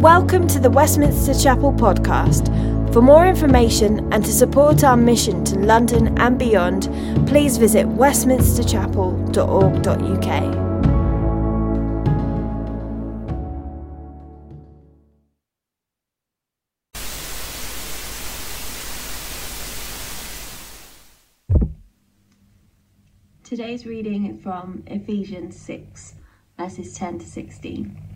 Welcome to the Westminster Chapel podcast. For more information and to support our mission to London and beyond, please visit westminsterchapel.org.uk. Today's reading from Ephesians 6, verses 10 to 16.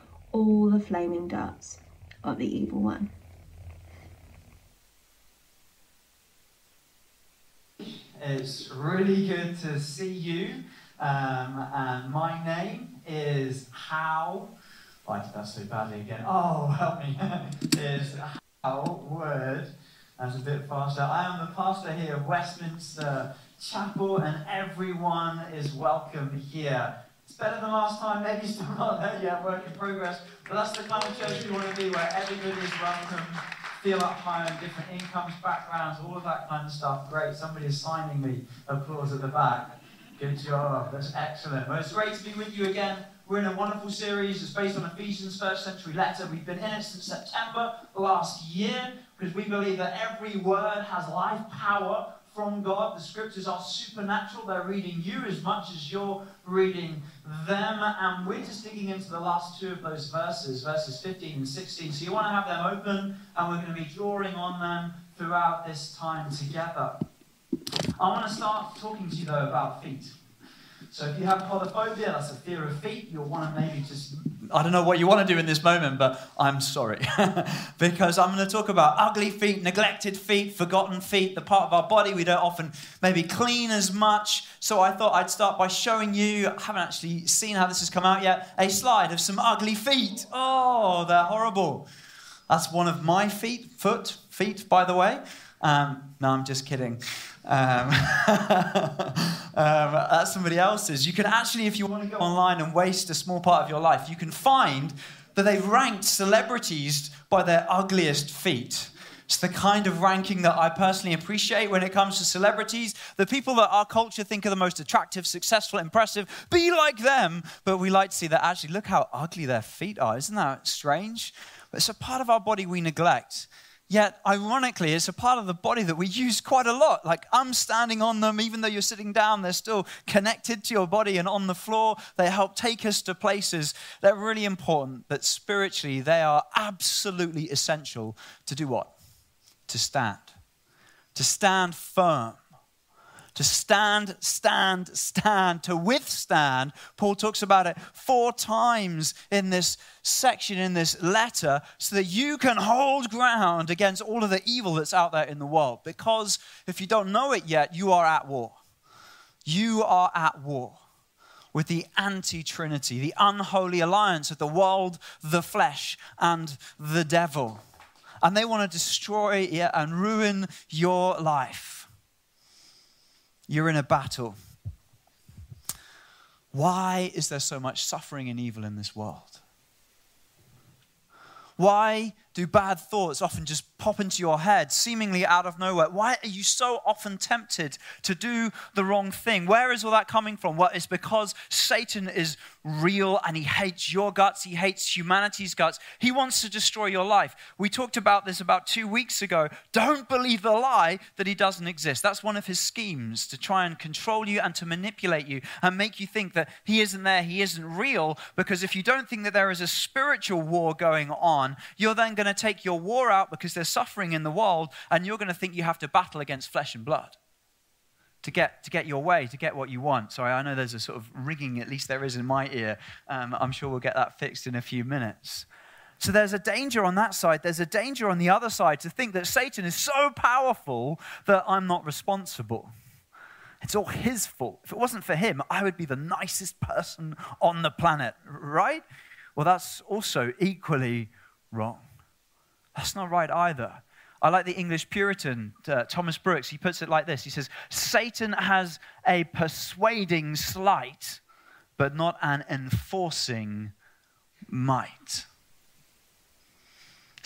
all the flaming darts of the evil one. It's really good to see you. Um, and my name is How. Oh, I did that so badly again. Oh, help me. is How Word. That's a bit faster. I am the pastor here of Westminster chapel, and everyone is welcome here. It's better than last time, maybe still not there yet, work in progress, but that's the kind of church we want to be where everybody is welcome, feel at home, different incomes, backgrounds, all of that kind of stuff. Great, somebody is signing me. Applause at the back. Good job, that's excellent. Well, it's great to be with you again. We're in a wonderful series. It's based on Ephesians' first century letter. We've been in it since September last year because we believe that every word has life power from God. The scriptures are supernatural. They're reading you as much as you're reading them. And we're just digging into the last two of those verses, verses 15 and 16. So you want to have them open, and we're going to be drawing on them throughout this time together. I want to start talking to you, though, about feet. So if you have podophobia, that's a fear of feet, you'll want to maybe just. I don't know what you want to do in this moment, but I'm sorry. because I'm going to talk about ugly feet, neglected feet, forgotten feet, the part of our body we don't often maybe clean as much. So I thought I'd start by showing you, I haven't actually seen how this has come out yet, a slide of some ugly feet. Oh, they're horrible. That's one of my feet, foot, feet, by the way. Um, no, I'm just kidding. Um, um, that's somebody else's. You can actually, if you want to go online and waste a small part of your life, you can find that they've ranked celebrities by their ugliest feet. It's the kind of ranking that I personally appreciate when it comes to celebrities. The people that our culture think are the most attractive, successful, impressive, be like them. But we like to see that actually, look how ugly their feet are. Isn't that strange? But it's a part of our body we neglect. Yet, ironically, it's a part of the body that we use quite a lot. Like, I'm standing on them, even though you're sitting down, they're still connected to your body and on the floor. They help take us to places that are really important, that spiritually they are absolutely essential to do what? To stand. To stand firm. To stand, stand, stand, to withstand. Paul talks about it four times in this section, in this letter, so that you can hold ground against all of the evil that's out there in the world. Because if you don't know it yet, you are at war. You are at war with the anti Trinity, the unholy alliance of the world, the flesh, and the devil. And they want to destroy you and ruin your life. You're in a battle. Why is there so much suffering and evil in this world? Why do bad thoughts often just pop into your head, seemingly out of nowhere? Why are you so often tempted to do the wrong thing? Where is all that coming from? Well, it's because Satan is real and he hates your guts. He hates humanity's guts. He wants to destroy your life. We talked about this about two weeks ago. Don't believe the lie that he doesn't exist. That's one of his schemes to try and control you and to manipulate you and make you think that he isn't there, he isn't real. Because if you don't think that there is a spiritual war going on, you're then going to take your war out because there's suffering in the world and you're going to think you have to battle against flesh and blood to get, to get your way, to get what you want. Sorry, I know there's a sort of ringing, at least there is in my ear. Um, I'm sure we'll get that fixed in a few minutes. So there's a danger on that side. There's a danger on the other side to think that Satan is so powerful that I'm not responsible. It's all his fault. If it wasn't for him, I would be the nicest person on the planet, right? Well, that's also equally wrong. That's not right either. I like the English Puritan, uh, Thomas Brooks. He puts it like this He says, Satan has a persuading sleight, but not an enforcing might.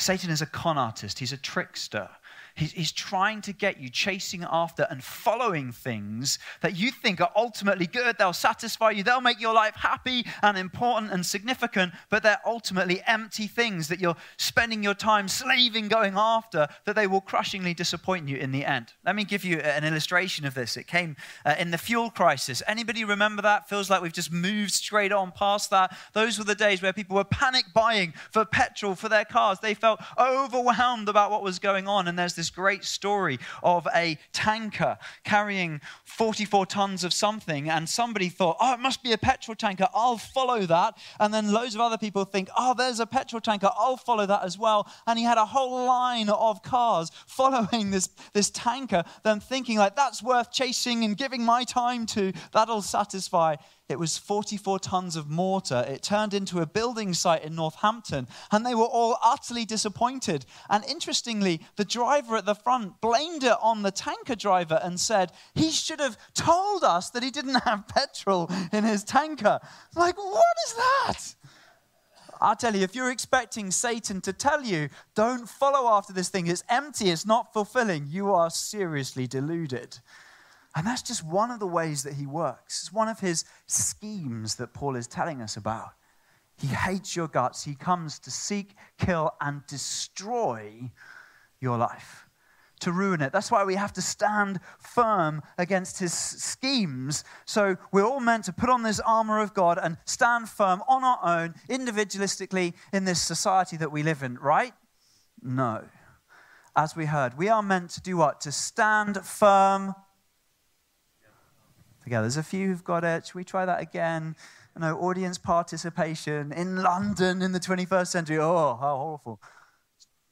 Satan is a con artist, he's a trickster. He's, he's trying to get you chasing after and following things that you think are ultimately good. They'll satisfy you, they'll make your life happy and important and significant, but they're ultimately empty things that you're spending your time slaving going after that they will crushingly disappoint you in the end. Let me give you an illustration of this. It came uh, in the fuel crisis. Anybody remember that? Feels like we've just moved straight on past that. Those were the days where people were panic buying for petrol for their cars. They felt overwhelmed about what was going on, and there's this this great story of a tanker carrying 44 tons of something, and somebody thought, oh, it must be a petrol tanker, I'll follow that. And then loads of other people think, oh, there's a petrol tanker, I'll follow that as well. And he had a whole line of cars following this, this tanker, then thinking, like, that's worth chasing and giving my time to, that'll satisfy it was 44 tons of mortar. It turned into a building site in Northampton, and they were all utterly disappointed. And interestingly, the driver at the front blamed it on the tanker driver and said, He should have told us that he didn't have petrol in his tanker. Like, what is that? I'll tell you, if you're expecting Satan to tell you, don't follow after this thing, it's empty, it's not fulfilling, you are seriously deluded. And that's just one of the ways that he works. It's one of his schemes that Paul is telling us about. He hates your guts. He comes to seek, kill, and destroy your life, to ruin it. That's why we have to stand firm against his schemes. So we're all meant to put on this armor of God and stand firm on our own, individualistically, in this society that we live in, right? No. As we heard, we are meant to do what? To stand firm together. There's a few who've got it. Should we try that again? You know, audience participation in London in the 21st century. Oh, how horrible.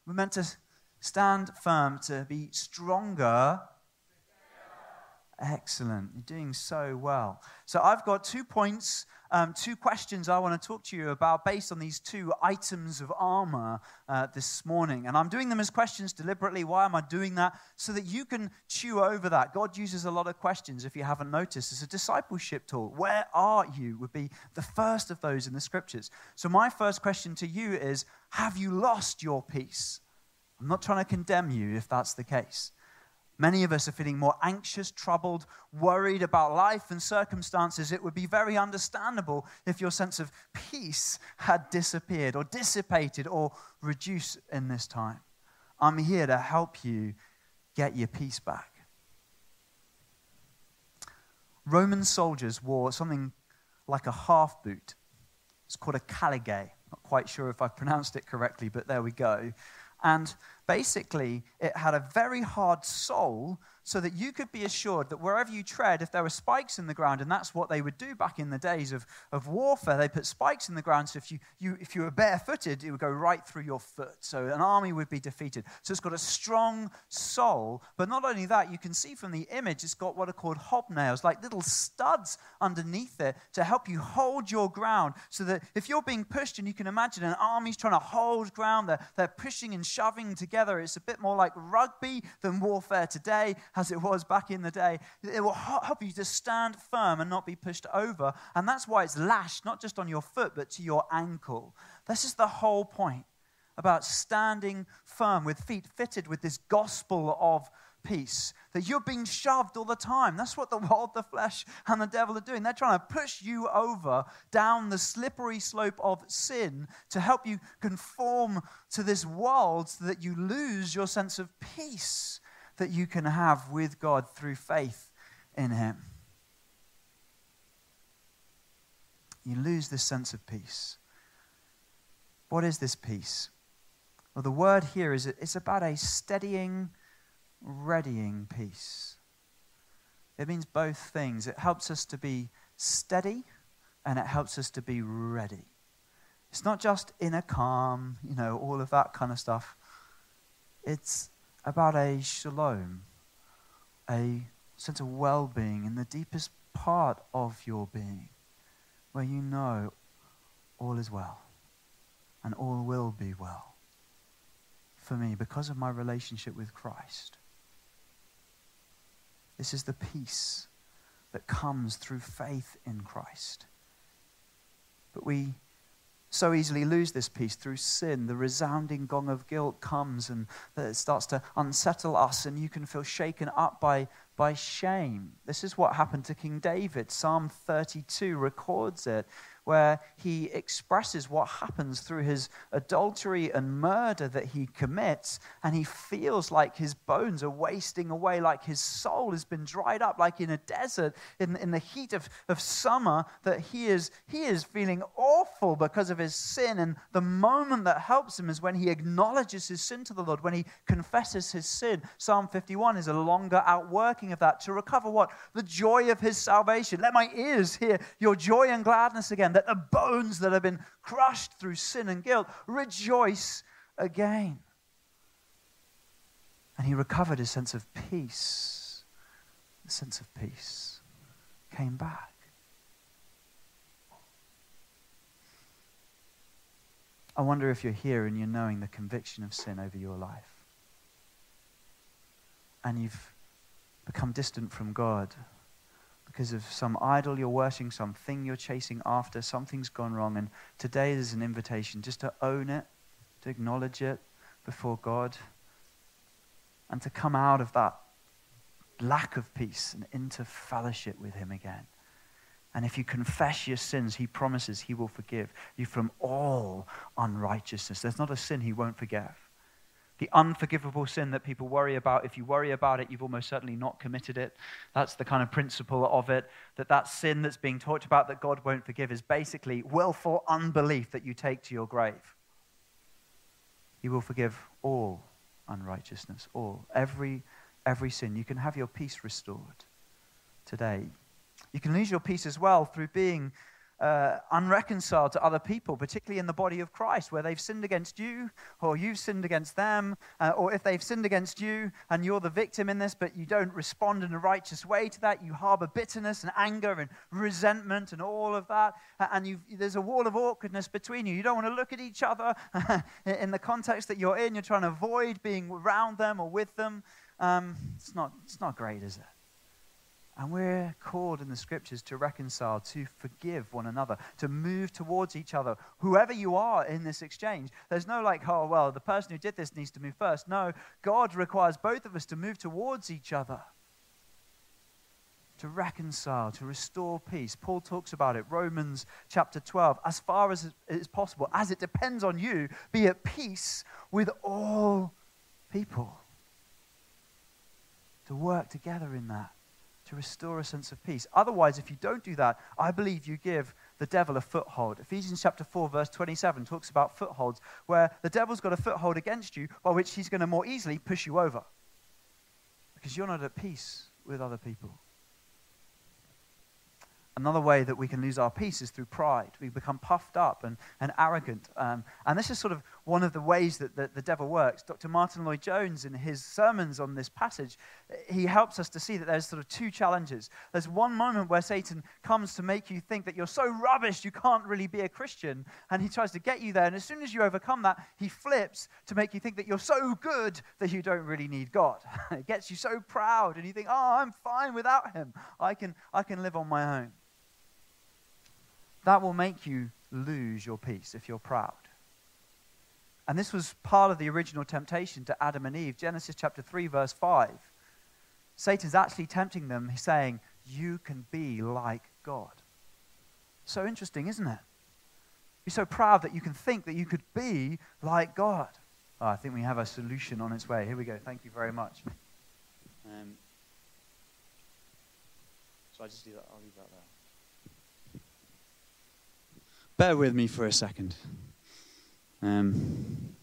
We're meant to stand firm, to be stronger. Excellent. You're doing so well. So I've got two points um, two questions I want to talk to you about based on these two items of armor uh, this morning. And I'm doing them as questions deliberately. Why am I doing that? So that you can chew over that. God uses a lot of questions, if you haven't noticed, as a discipleship tool. Where are you? would be the first of those in the scriptures. So, my first question to you is Have you lost your peace? I'm not trying to condemn you if that's the case. Many of us are feeling more anxious, troubled, worried about life and circumstances. It would be very understandable if your sense of peace had disappeared or dissipated or reduced in this time. I'm here to help you get your peace back. Roman soldiers wore something like a half boot. It's called a caligae. Not quite sure if I pronounced it correctly, but there we go. And basically, it had a very hard sole so that you could be assured that wherever you tread, if there were spikes in the ground, and that's what they would do back in the days of, of warfare, they put spikes in the ground. So if you, you, if you were barefooted, it would go right through your foot. So an army would be defeated. So it's got a strong sole. But not only that, you can see from the image, it's got what are called hobnails, like little studs underneath it to help you hold your ground. So that if you're being pushed, and you can imagine an army's trying to hold ground, they're, they're pushing and shoving together. It's a bit more like rugby than warfare today as it was back in the day. It will help you to stand firm and not be pushed over. And that's why it's lashed, not just on your foot, but to your ankle. This is the whole point about standing firm with feet fitted with this gospel of peace. That you're being shoved all the time. That's what the world, the flesh, and the devil are doing. They're trying to push you over down the slippery slope of sin to help you conform to this world so that you lose your sense of peace that you can have with God through faith in Him. You lose this sense of peace. What is this peace? Well, the word here is it's about a steadying, readying peace. It means both things. It helps us to be steady and it helps us to be ready. It's not just inner calm, you know, all of that kind of stuff. It's about a shalom, a sense of well being in the deepest part of your being, where you know all is well and all will be well for me because of my relationship with Christ. This is the peace that comes through faith in Christ. But we so easily lose this peace through sin. The resounding gong of guilt comes and it starts to unsettle us, and you can feel shaken up by, by shame. This is what happened to King David. Psalm 32 records it where he expresses what happens through his adultery and murder that he commits, and he feels like his bones are wasting away, like his soul has been dried up, like in a desert, in, in the heat of, of summer, that he is, he is feeling awful because of his sin. And the moment that helps him is when he acknowledges his sin to the Lord, when he confesses his sin. Psalm 51 is a longer outworking of that to recover what? The joy of his salvation. Let my ears hear your joy and gladness again that the bones that have been crushed through sin and guilt rejoice again. And he recovered his sense of peace. The sense of peace came back. I wonder if you're here and you're knowing the conviction of sin over your life. And you've become distant from God because of some idol you're worshipping, something you're chasing after, something's gone wrong. And today there's an invitation just to own it, to acknowledge it before God, and to come out of that lack of peace and into fellowship with Him again. And if you confess your sins, He promises He will forgive you from all unrighteousness. There's not a sin He won't forgive the unforgivable sin that people worry about. If you worry about it, you've almost certainly not committed it. That's the kind of principle of it. That that sin that's being talked about that God won't forgive is basically willful unbelief that you take to your grave. He will forgive all unrighteousness, all, every, every sin. You can have your peace restored today. You can lose your peace as well through being uh, unreconciled to other people, particularly in the body of Christ, where they've sinned against you, or you've sinned against them, uh, or if they've sinned against you and you're the victim in this, but you don't respond in a righteous way to that, you harbor bitterness and anger and resentment and all of that, and there's a wall of awkwardness between you. You don't want to look at each other in the context that you're in. You're trying to avoid being around them or with them. Um, it's, not, it's not great, is it? And we're called in the scriptures to reconcile, to forgive one another, to move towards each other. Whoever you are in this exchange, there's no like, oh, well, the person who did this needs to move first. No, God requires both of us to move towards each other, to reconcile, to restore peace. Paul talks about it, Romans chapter 12. As far as it is possible, as it depends on you, be at peace with all people. To work together in that to restore a sense of peace. Otherwise, if you don't do that, I believe you give the devil a foothold. Ephesians chapter 4, verse 27 talks about footholds, where the devil's got a foothold against you by which he's going to more easily push you over because you're not at peace with other people. Another way that we can lose our peace is through pride. We become puffed up and, and arrogant. Um, and this is sort of one of the ways that the, the devil works. Dr. Martyn Lloyd-Jones, in his sermons on this passage, he helps us to see that there's sort of two challenges. There's one moment where Satan comes to make you think that you're so rubbish you can't really be a Christian, and he tries to get you there. And as soon as you overcome that, he flips to make you think that you're so good that you don't really need God. it gets you so proud, and you think, oh, I'm fine without him. I can, I can live on my own that will make you lose your peace if you're proud. And this was part of the original temptation to Adam and Eve. Genesis chapter 3, verse 5. Satan's actually tempting them, he's saying, You can be like God. So interesting, isn't it? You're so proud that you can think that you could be like God. Oh, I think we have a solution on its way. Here we go. Thank you very much. Um, so I just do that. I'll leave that there. Bear with me for a second. Um,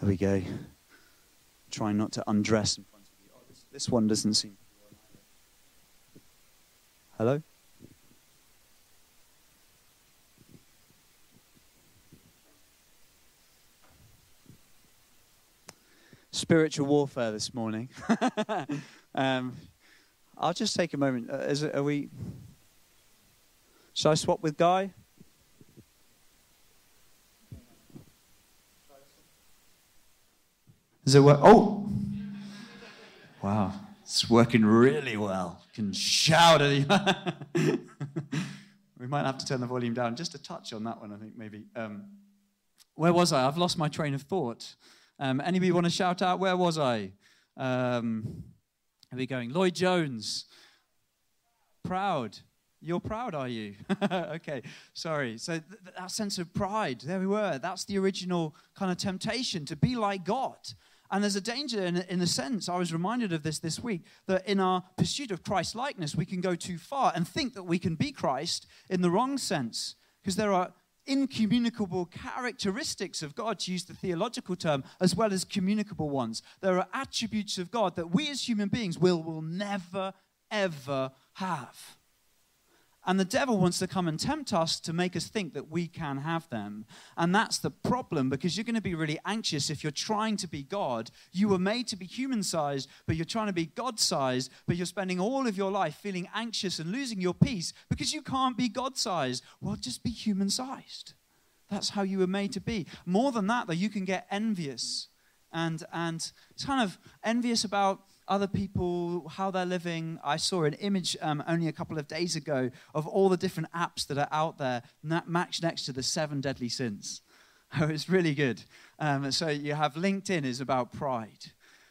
there we go. Try not to undress in front of you. Oh, this, this one doesn't seem. Hello? Spiritual warfare this morning. um, I'll just take a moment. Uh, is it, are we? Shall I swap with Guy? Is it work? Oh, wow! It's working really well. Can shout at you. we might have to turn the volume down just a touch on that one. I think maybe. Um, where was I? I've lost my train of thought. Um, anybody want to shout out? Where was I? Um, are we going? Lloyd-Jones. Proud. You're proud, are you? okay, sorry. So th- that sense of pride, there we were. That's the original kind of temptation to be like God. And there's a danger in, in a sense, I was reminded of this this week, that in our pursuit of Christ likeness, we can go too far and think that we can be Christ in the wrong sense. Because there are incommunicable characteristics of God, to use the theological term, as well as communicable ones. There are attributes of God that we as human beings will, will never, ever have. And the devil wants to come and tempt us to make us think that we can have them. And that's the problem because you're going to be really anxious if you're trying to be God. You were made to be human sized, but you're trying to be God sized, but you're spending all of your life feeling anxious and losing your peace because you can't be God sized. Well, just be human sized. That's how you were made to be. More than that, though, you can get envious and, and kind of envious about other people, how they're living. I saw an image um, only a couple of days ago of all the different apps that are out there matched next to the seven deadly sins. Oh, it's really good. Um, so you have LinkedIn is about pride.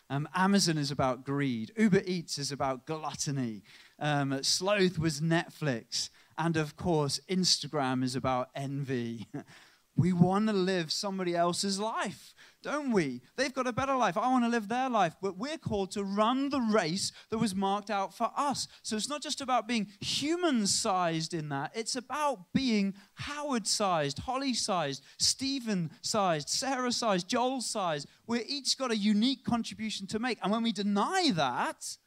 Um, Amazon is about greed. Uber Eats is about gluttony. Um, Sloth was Netflix. And of course, Instagram is about envy. we want to live somebody else's life don't we? They've got a better life. I want to live their life. But we're called to run the race that was marked out for us. So it's not just about being human sized in that, it's about being Howard sized, Holly sized, Stephen sized, Sarah sized, Joel sized. We're each got a unique contribution to make. And when we deny that,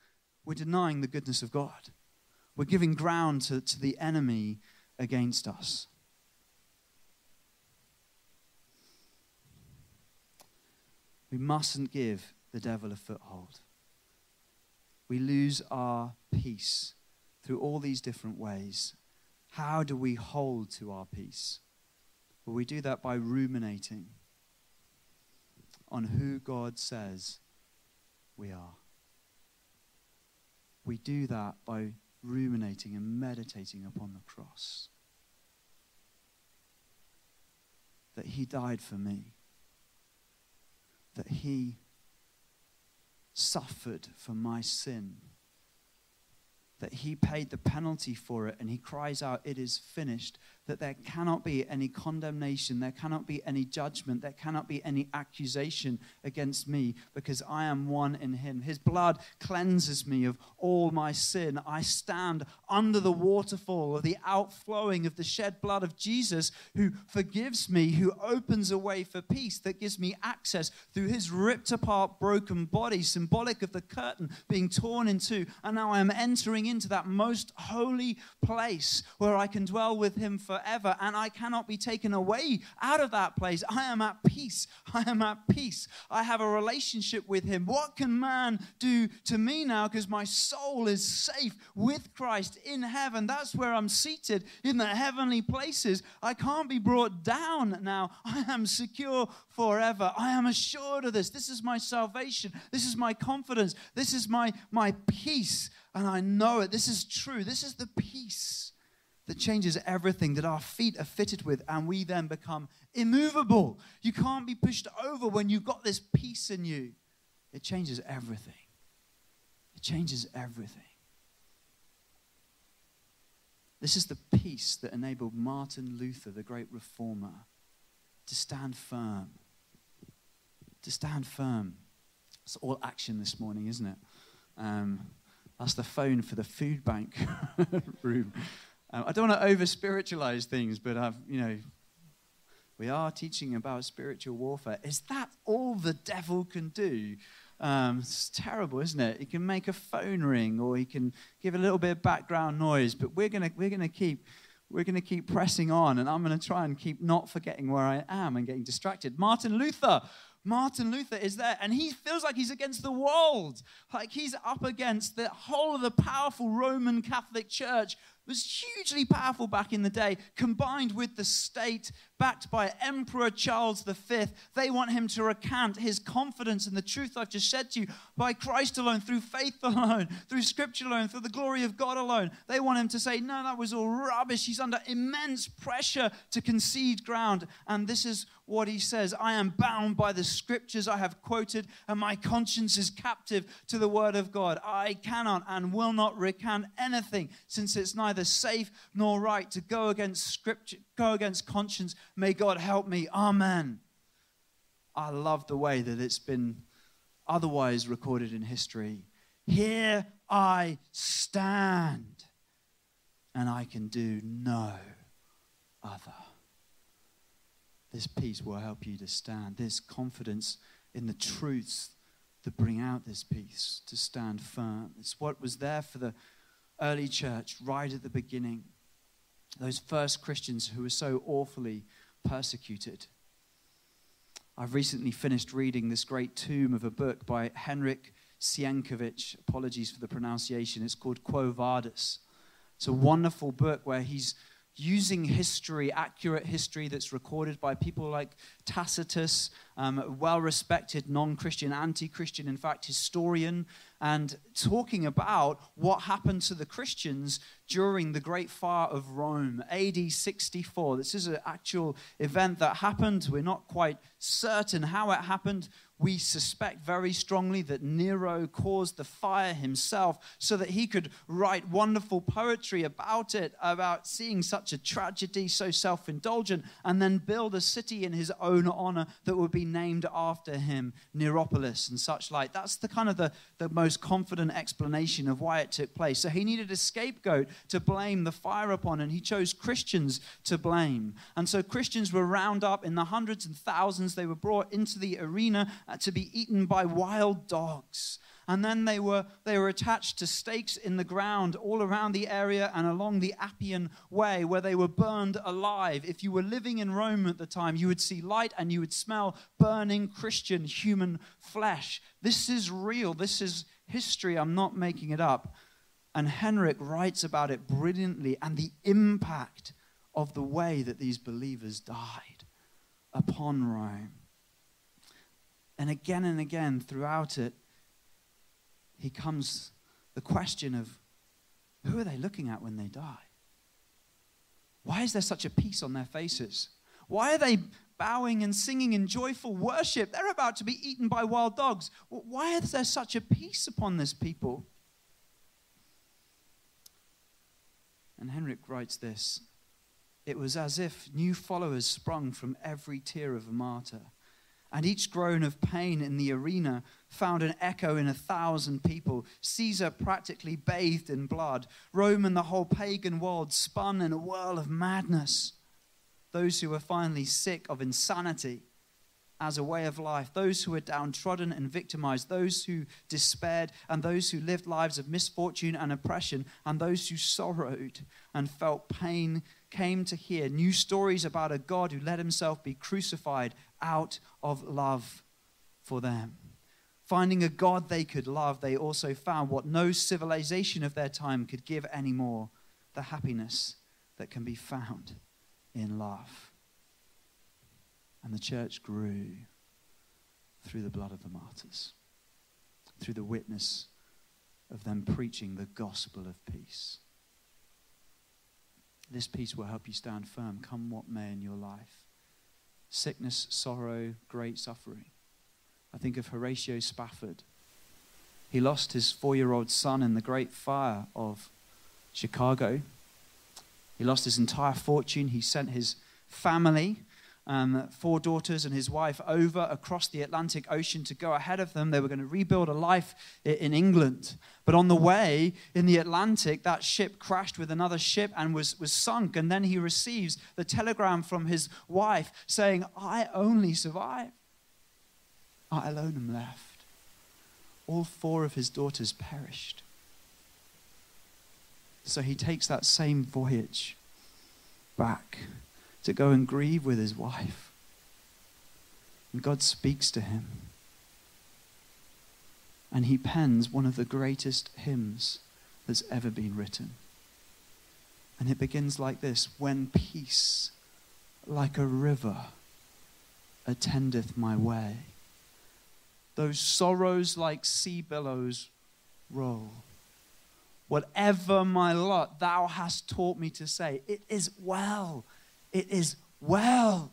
we're denying the goodness of God. We're giving ground to, to the enemy against us. We mustn't give the devil a foothold. We lose our peace through all these different ways. How do we hold to our peace? Well, we do that by ruminating on who God says we are. We do that by ruminating and meditating upon the cross. That He died for me that he suffered for my sin, that he paid the penalty for it, and he cries out, It is finished, that there cannot be any condemnation, there cannot be any judgment, there cannot be any accusation against me because I am one in him. His blood cleanses me of all my sin. I stand under the waterfall of the outflowing of the shed blood of Jesus who forgives me, who opens a way for peace, that gives me access through his ripped apart, broken body, symbolic of the curtain being torn in two. And now I am entering into that most holy place where I can dwell with him for forever, and I cannot be taken away out of that place. I am at peace. I am at peace. I have a relationship with Him. What can man do to me now? Because my soul is safe with Christ in heaven. That's where I'm seated in the heavenly places. I can't be brought down now. I am secure forever. I am assured of this. This is my salvation. This is my confidence. This is my, my peace. And I know it. This is true. This is the peace that changes everything that our feet are fitted with, and we then become immovable. You can't be pushed over when you've got this peace in you. It changes everything. It changes everything. This is the peace that enabled Martin Luther, the great reformer, to stand firm. To stand firm. It's all action this morning, isn't it? Um, that's the phone for the food bank room. Um, I don't want to over spiritualize things, but I've, you know, we are teaching about spiritual warfare. Is that all the devil can do? Um, it's terrible, isn't it? He can make a phone ring, or he can give a little bit of background noise. But we're gonna we're gonna keep we're gonna keep pressing on, and I'm gonna try and keep not forgetting where I am and getting distracted. Martin Luther. Martin Luther is there and he feels like he's against the world. Like he's up against the whole of the powerful Roman Catholic Church was hugely powerful back in the day, combined with the state backed by Emperor Charles V. They want him to recant his confidence in the truth I've just said to you by Christ alone, through faith alone, through scripture alone, through the glory of God alone. They want him to say, No, that was all rubbish. He's under immense pressure to concede ground. And this is what he says I am bound by the scriptures I have quoted, and my conscience is captive to the word of God. I cannot and will not recant anything, since it's neither safe nor right to go against scripture, go against conscience. May God help me. Amen. I love the way that it's been otherwise recorded in history. Here I stand, and I can do no other. This peace will help you to stand. This confidence in the truths that bring out this peace, to stand firm. It's what was there for the early church right at the beginning. Those first Christians who were so awfully persecuted. I've recently finished reading this great tome of a book by Henryk Sienkiewicz. Apologies for the pronunciation. It's called Quo Vadis. It's a wonderful book where he's using history, accurate history that's recorded by people like Tacitus, um, well respected non Christian, anti Christian, in fact, historian and talking about what happened to the Christians during the Great Fire of Rome, AD 64. This is an actual event that happened. We're not quite certain how it happened. We suspect very strongly that Nero caused the fire himself so that he could write wonderful poetry about it, about seeing such a tragedy, so self indulgent, and then build a city in his own honor that would be named after him, Neropolis and such like. That's the kind of the, the most confident explanation of why it took place. So he needed a scapegoat to blame the fire upon, and he chose Christians to blame. And so Christians were round up in the hundreds and thousands. They were brought into the arena uh, to be eaten by wild dogs. And then they were, they were attached to stakes in the ground all around the area and along the Appian Way where they were burned alive. If you were living in Rome at the time, you would see light and you would smell burning Christian human flesh. This is real. This is history. I'm not making it up. And Henryk writes about it brilliantly and the impact of the way that these believers died upon Rome. And again and again throughout it, he comes the question of who are they looking at when they die? Why is there such a peace on their faces? Why are they bowing and singing in joyful worship? They're about to be eaten by wild dogs. Why is there such a peace upon this people? And Henryk writes this it was as if new followers sprung from every tear of a martyr. And each groan of pain in the arena found an echo in a thousand people. Caesar practically bathed in blood. Rome and the whole pagan world spun in a whirl of madness. Those who were finally sick of insanity as a way of life, those who were downtrodden and victimized, those who despaired, and those who lived lives of misfortune and oppression, and those who sorrowed and felt pain came to hear new stories about a God who let himself be crucified out of love for them. Finding a God they could love, they also found what no civilization of their time could give anymore the happiness that can be found in love. And the church grew through the blood of the martyrs, through the witness of them preaching the gospel of peace. This peace will help you stand firm, come what may in your life sickness, sorrow, great suffering. I think of Horatio Spafford. He lost his four year old son in the great fire of Chicago. He lost his entire fortune. He sent his family um, four daughters and his wife over across the Atlantic Ocean to go ahead of them. They were going to rebuild a life in England. But on the way in the Atlantic, that ship crashed with another ship and was, was sunk. And then he receives the telegram from his wife saying, I only survived. I alone am left. All four of his daughters perished. So he takes that same voyage back to go and grieve with his wife. And God speaks to him. And he pens one of the greatest hymns that's ever been written. And it begins like this When peace, like a river, attendeth my way, those sorrows like sea billows roll. Whatever my lot, thou hast taught me to say, it is well it is well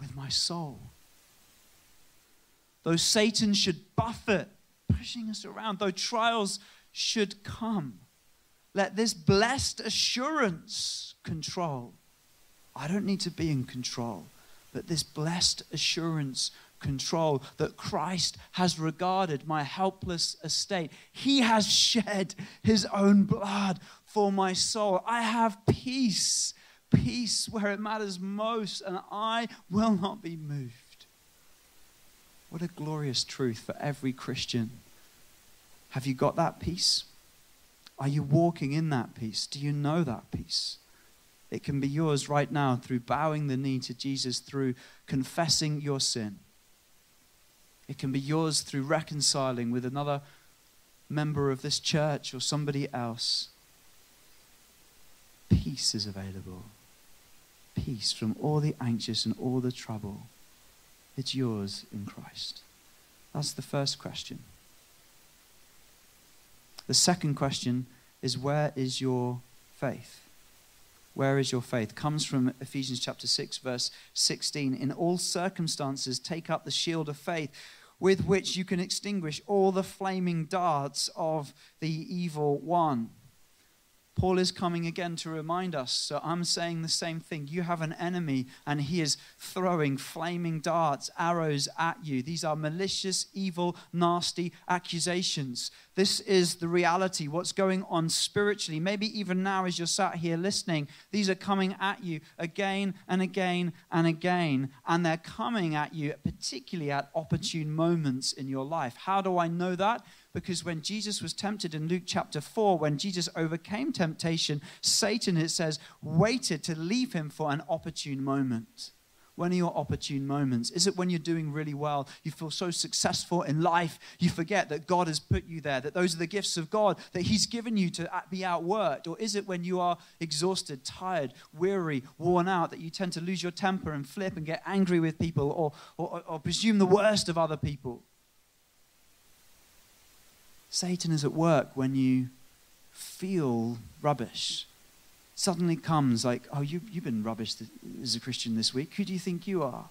with my soul. Though Satan should buffet, pushing us around, though trials should come, let this blessed assurance control. I don't need to be in control, but this blessed assurance control that Christ has regarded my helpless estate. He has shed his own blood for my soul. I have peace peace where it matters most, and I will not be moved. What a glorious truth for every Christian. Have you got that peace? Are you walking in that peace? Do you know that peace? It can be yours right now through bowing the knee to Jesus, through confessing your sin. It can be yours through reconciling with another member of this church or somebody else. Peace is available peace from all the anxious and all the trouble. It's yours in Christ. That's the first question. The second question is where is your faith? Where is your faith? Comes from Ephesians chapter 6 verse 16. In all circumstances take up the shield of faith with which you can extinguish all the flaming darts of the evil one. Paul is coming again to remind us. So I'm saying the same thing. You have an enemy, and he is throwing flaming darts, arrows at you. These are malicious, evil, nasty accusations. This is the reality, what's going on spiritually. Maybe even now, as you're sat here listening, these are coming at you again and again and again. And they're coming at you, particularly at opportune moments in your life. How do I know that? Because when Jesus was tempted in Luke chapter 4, when Jesus overcame temptation, Satan, it says, waited to leave him for an opportune moment. When are your opportune moments? Is it when you're doing really well? You feel so successful in life, you forget that God has put you there, that those are the gifts of God, that He's given you to uh, be outworked? Or is it when you are exhausted, tired, weary, worn out, that you tend to lose your temper and flip and get angry with people or, or, or presume the worst of other people? Satan is at work when you feel rubbish. Suddenly comes like, oh, you, you've been rubbish as a Christian this week. Who do you think you are?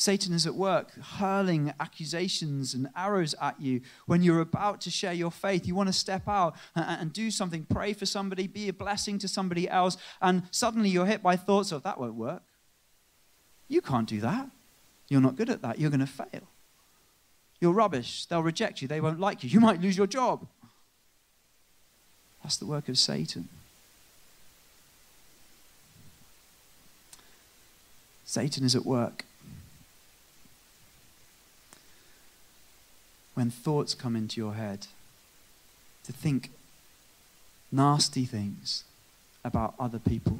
Satan is at work hurling accusations and arrows at you when you're about to share your faith. You want to step out and, do something, pray for somebody, be a blessing to somebody else, and suddenly you're hit by thoughts of that won't work. You can't do that. You're not good at that. You're going to fail. You're rubbish. They'll reject you. They won't like you. You might lose your job. That's the work of Satan. Satan is at work. When thoughts come into your head, to think nasty things about other people,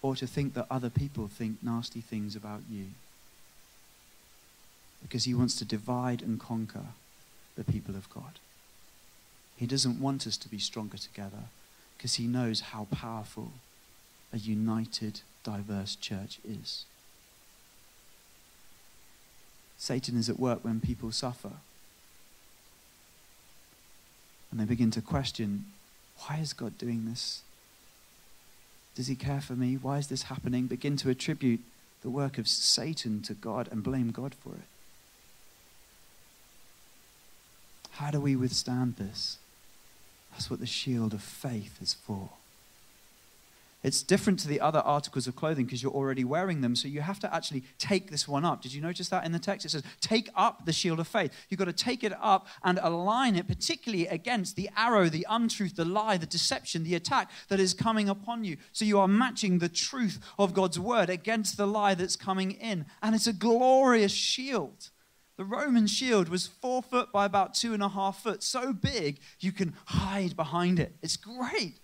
or to think that other people think nasty things about you. Because he wants to divide and conquer the people of God. He doesn't want us to be stronger together because he knows how powerful a united diverse church is. Satan is at work when people suffer. And they begin to question why is God doing this? Does he care for me? Why is this happening? Begin to attribute the work of Satan to God and blame God for it. How do we withstand this? That's what the shield of faith is for. It's different to the other articles of clothing because you're already wearing them. So you have to actually take this one up. Did you notice that in the text? It says, take up the shield of faith. You've got to take it up and align it, particularly against the arrow, the untruth, the lie, the deception, the attack that is coming upon you. So you are matching the truth of God's word against the lie that's coming in. And it's a glorious shield. The Roman shield was four foot by about two and a half foot, so big you can hide behind it. It's great.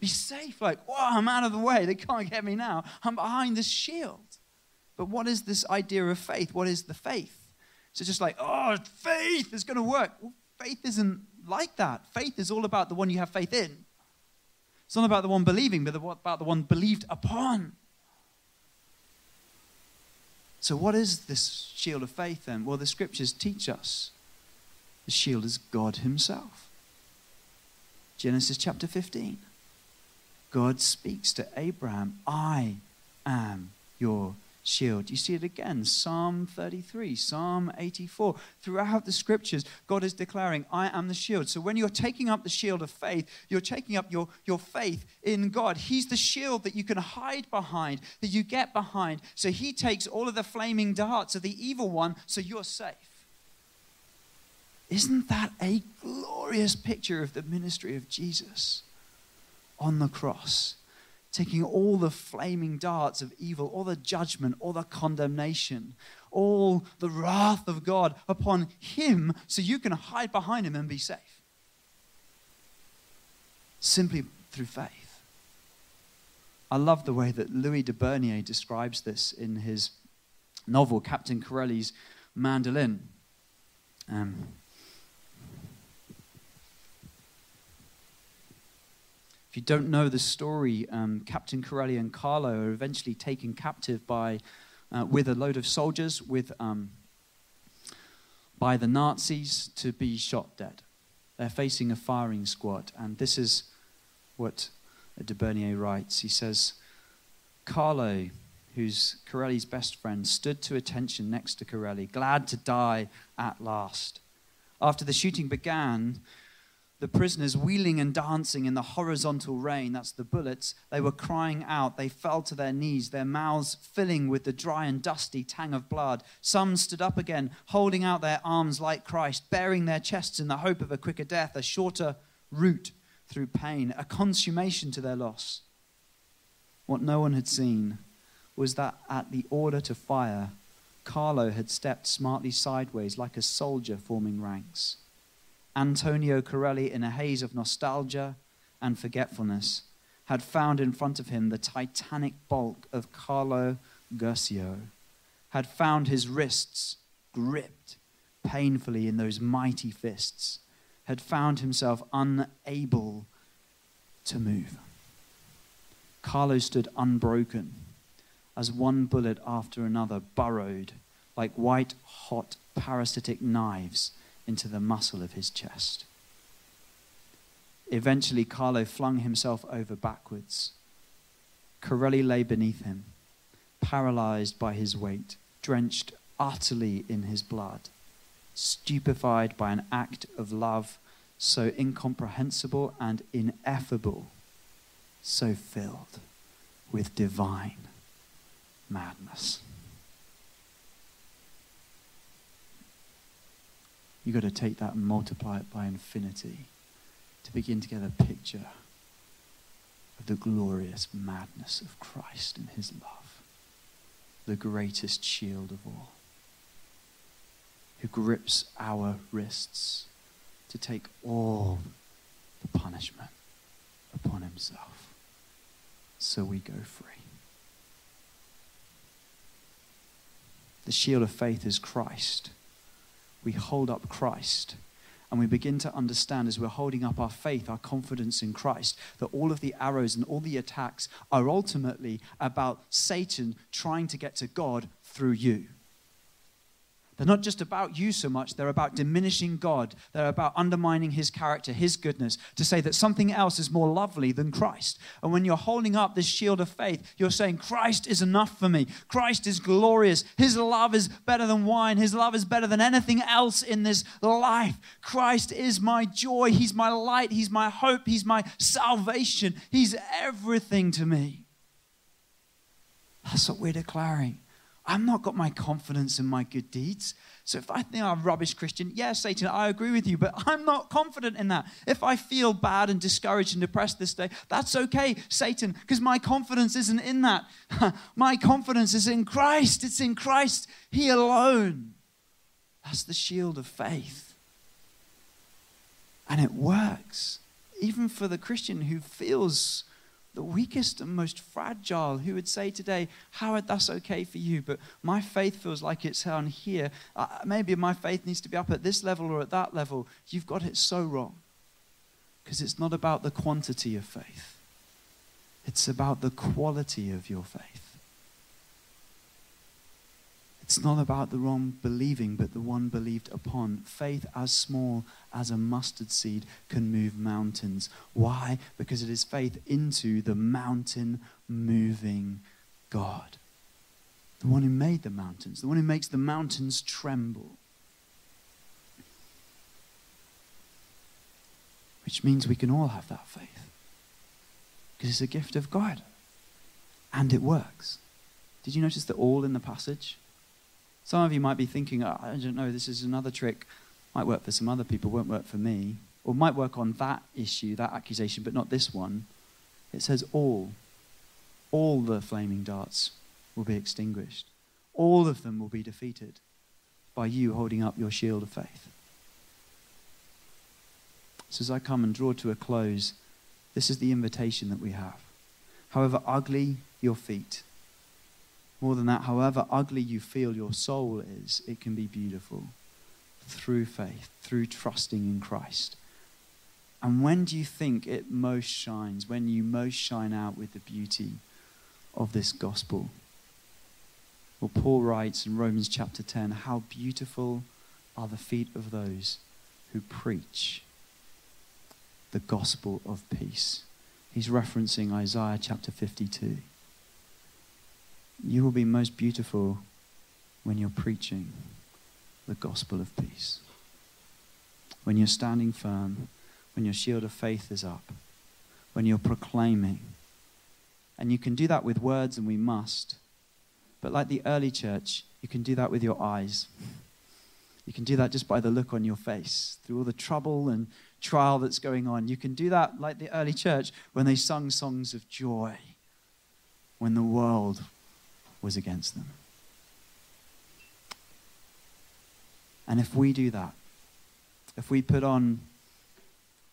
Be safe. Like, whoa, I'm out of the way. They can't get me now. I'm behind this shield. But what is this idea of faith? What is the faith? So just like, oh, faith is going to work. Well, faith isn't like that. Faith is all about the one you have faith in. It's not about the one believing, but about the one believed upon. So, what is this shield of faith then? Well, the scriptures teach us the shield is God Himself. Genesis chapter 15. God speaks to Abraham, I am your shield. You see it again, Psalm 33, Psalm 84. Throughout the scriptures, God is declaring, I am the shield. So when you're taking up the shield of faith, you're taking up your, your faith in God. He's the shield that you can hide behind, that you get behind. So He takes all of the flaming darts of the evil one, so you're safe. Isn't that a glorious picture of the ministry of Jesus? On the cross, taking all the flaming darts of evil, all the judgment, all the condemnation, all the wrath of God upon him so you can hide behind him and be safe. Simply through faith. I love the way that Louis de Bernières describes this in his novel, Captain Corelli's Mandolin. Um, If you don't know the story, um, Captain Corelli and Carlo are eventually taken captive by, uh, with a load of soldiers with, um, by the Nazis to be shot dead. They're facing a firing squad, and this is what de Bernières writes. He says, Carlo, who's Corelli's best friend, stood to attention next to Corelli, glad to die at last. After the shooting began, the prisoners wheeling and dancing in the horizontal rain, that's the bullets, they were crying out. They fell to their knees, their mouths filling with the dry and dusty tang of blood. Some stood up again, holding out their arms like Christ, bearing their chests in the hope of a quicker death, a shorter route through pain, a consummation to their loss. What no one had seen was that at the order to fire, Carlo had stepped smartly sideways like a soldier forming ranks. Antonio Corelli, in a haze of nostalgia and forgetfulness, had found in front of him the titanic bulk of Carlo Guercio, had found his wrists gripped painfully in those mighty fists, had found himself unable to move. Carlo stood unbroken as one bullet after another burrowed like white hot parasitic knives into the muscle of his chest. Eventually, Carlo flung himself over backwards. Corelli lay beneath him, paralyzed by his weight, drenched utterly in his blood, stupefied by an act of love so incomprehensible and ineffable, so filled with divine madness. You've got to take that and multiply it by infinity to begin to get a picture of the glorious madness of Christ and his love, the greatest shield of all, who grips our wrists to take all the punishment upon himself so we go free. The shield of faith is Christ. We hold up Christ and we begin to understand as we're holding up our faith, our confidence in Christ, that all of the arrows and all the attacks are ultimately about Satan trying to get to God through you. They're not just about you so much, they're about diminishing God. They're about undermining his character, his goodness, to say that something else is more lovely than Christ. And when you're holding up this shield of faith, you're saying, Christ is enough for me. Christ is glorious. His love is better than wine. His love is better than anything else in this life. Christ is my joy. He's my light. He's my hope. He's my salvation. He's everything to me. That's what we're declaring. I've not got my confidence in my good deeds. So if I think I'm a rubbish Christian, yeah, Satan, I agree with you, but I'm not confident in that. If I feel bad and discouraged and depressed this day, that's okay, Satan, because my confidence isn't in that. my confidence is in Christ. It's in Christ, He alone. That's the shield of faith. And it works, even for the Christian who feels the weakest and most fragile, who would say today, Howard, that's okay for you, but my faith feels like it's down here. Uh, maybe my faith needs to be up at this level or at that level. You've got it so wrong. Because it's not about the quantity of faith, it's about the quality of your faith. It's not about the wrong believing, but the one believed upon. Faith as small as a mustard seed can move mountains. Why? Because it is faith into the mountain moving God. The one who made the mountains, the one who makes the mountains tremble. Which means we can all have that faith. Because it's a gift of God. And it works. Did you notice the all in the passage? Some of you might be thinking, oh, I don't know, this is another trick. Might work for some other people, won't work for me. Or might work on that issue, that accusation, but not this one. It says all. All the flaming darts will be extinguished. All of them will be defeated by you holding up your shield of faith. So, as I come and draw to a close, this is the invitation that we have. However ugly your feet, more than that, however ugly you feel your soul is, it can be beautiful through faith, through trusting in Christ. And when do you think it most shines? When you most shine out with the beauty of this gospel? Well, Paul writes in Romans chapter 10 how beautiful are the feet of those who preach the gospel of peace. He's referencing Isaiah chapter 52. You will be most beautiful when you're preaching the gospel of peace. When you're standing firm, when your shield of faith is up, when you're proclaiming. And you can do that with words, and we must. But like the early church, you can do that with your eyes. You can do that just by the look on your face, through all the trouble and trial that's going on. You can do that like the early church when they sung songs of joy, when the world was against them. And if we do that, if we put on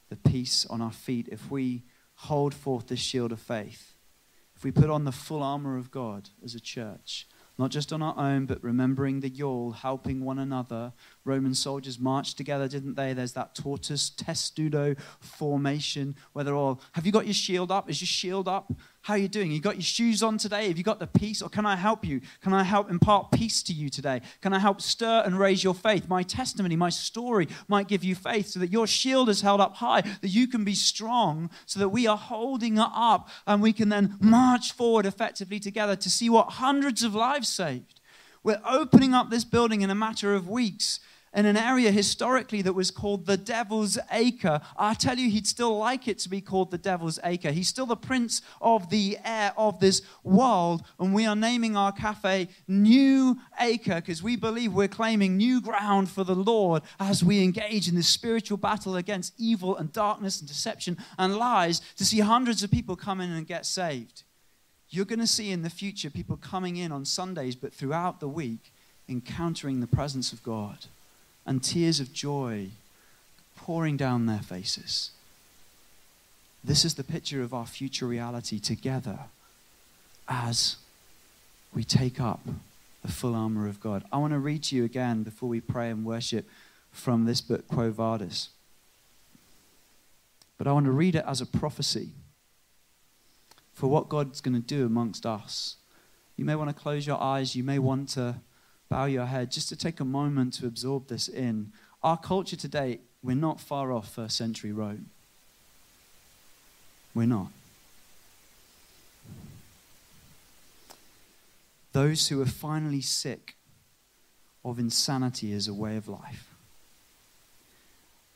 the peace on our feet, if we hold forth this shield of faith, if we put on the full armor of God as a church, not just on our own, but remembering the yule, helping one another. Roman soldiers marched together, didn't they? There's that tortoise testudo formation where they're all, have you got your shield up? Is your shield up? How are you doing? You got your shoes on today? Have you got the peace? Or can I help you? Can I help impart peace to you today? Can I help stir and raise your faith? My testimony, my story might give you faith so that your shield is held up high, that you can be strong, so that we are holding it up and we can then march forward effectively together to see what hundreds of lives saved. We're opening up this building in a matter of weeks in an area historically that was called the Devil's Acre. I tell you, he'd still like it to be called the Devil's Acre. He's still the prince of the air of this world, and we are naming our cafe New Acre because we believe we're claiming new ground for the Lord as we engage in this spiritual battle against evil and darkness and deception and lies to see hundreds of people come in and get saved. You're going to see in the future people coming in on Sundays, but throughout the week, encountering the presence of God and tears of joy pouring down their faces. This is the picture of our future reality together as we take up the full armor of God. I want to read to you again before we pray and worship from this book, Quo Vadis. But I want to read it as a prophecy for what God's going to do amongst us. You may want to close your eyes. You may want to bow your head just to take a moment to absorb this in. Our culture today, we're not far off first century Rome. We're not. Those who are finally sick of insanity as a way of life.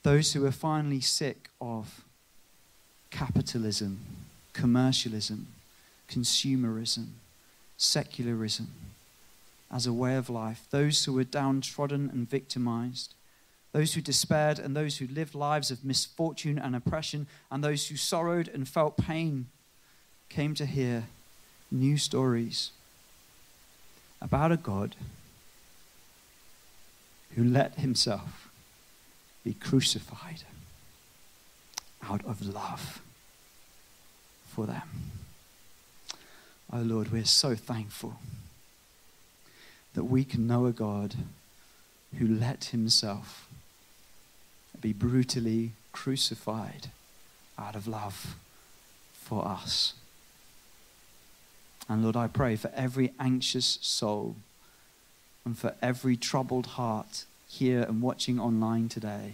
Those who are finally sick of capitalism, commercialism, consumerism, secularism as a way of life, those who were downtrodden and victimized, those who despaired and those who lived lives of misfortune and oppression, and those who sorrowed and felt pain, came to hear new stories about a God who let himself be crucified out of love for them. Oh Lord, we're so thankful that we can know a God who let himself be brutally crucified out of love for us. And Lord, I pray for every anxious soul and for every troubled heart here and watching online today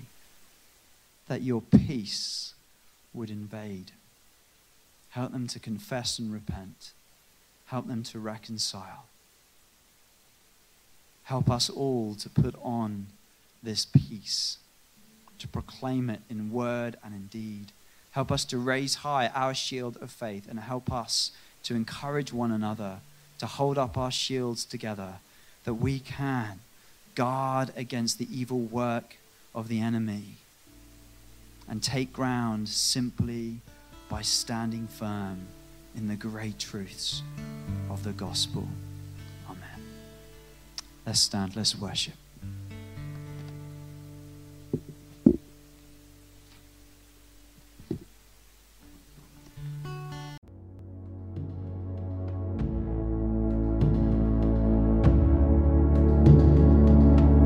that your peace would invade. Help them to confess and repent. Help them to reconcile. Help us all to put on this peace, to proclaim it in word and in deed. Help us to raise high our shield of faith and help us to encourage one another, to hold up our shields together, that we can guard against the evil work of the enemy and take ground simply by standing firm in the great truths of the gospel. Let's stand, let's worship.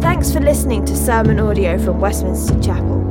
Thanks for listening to sermon audio from Westminster Chapel.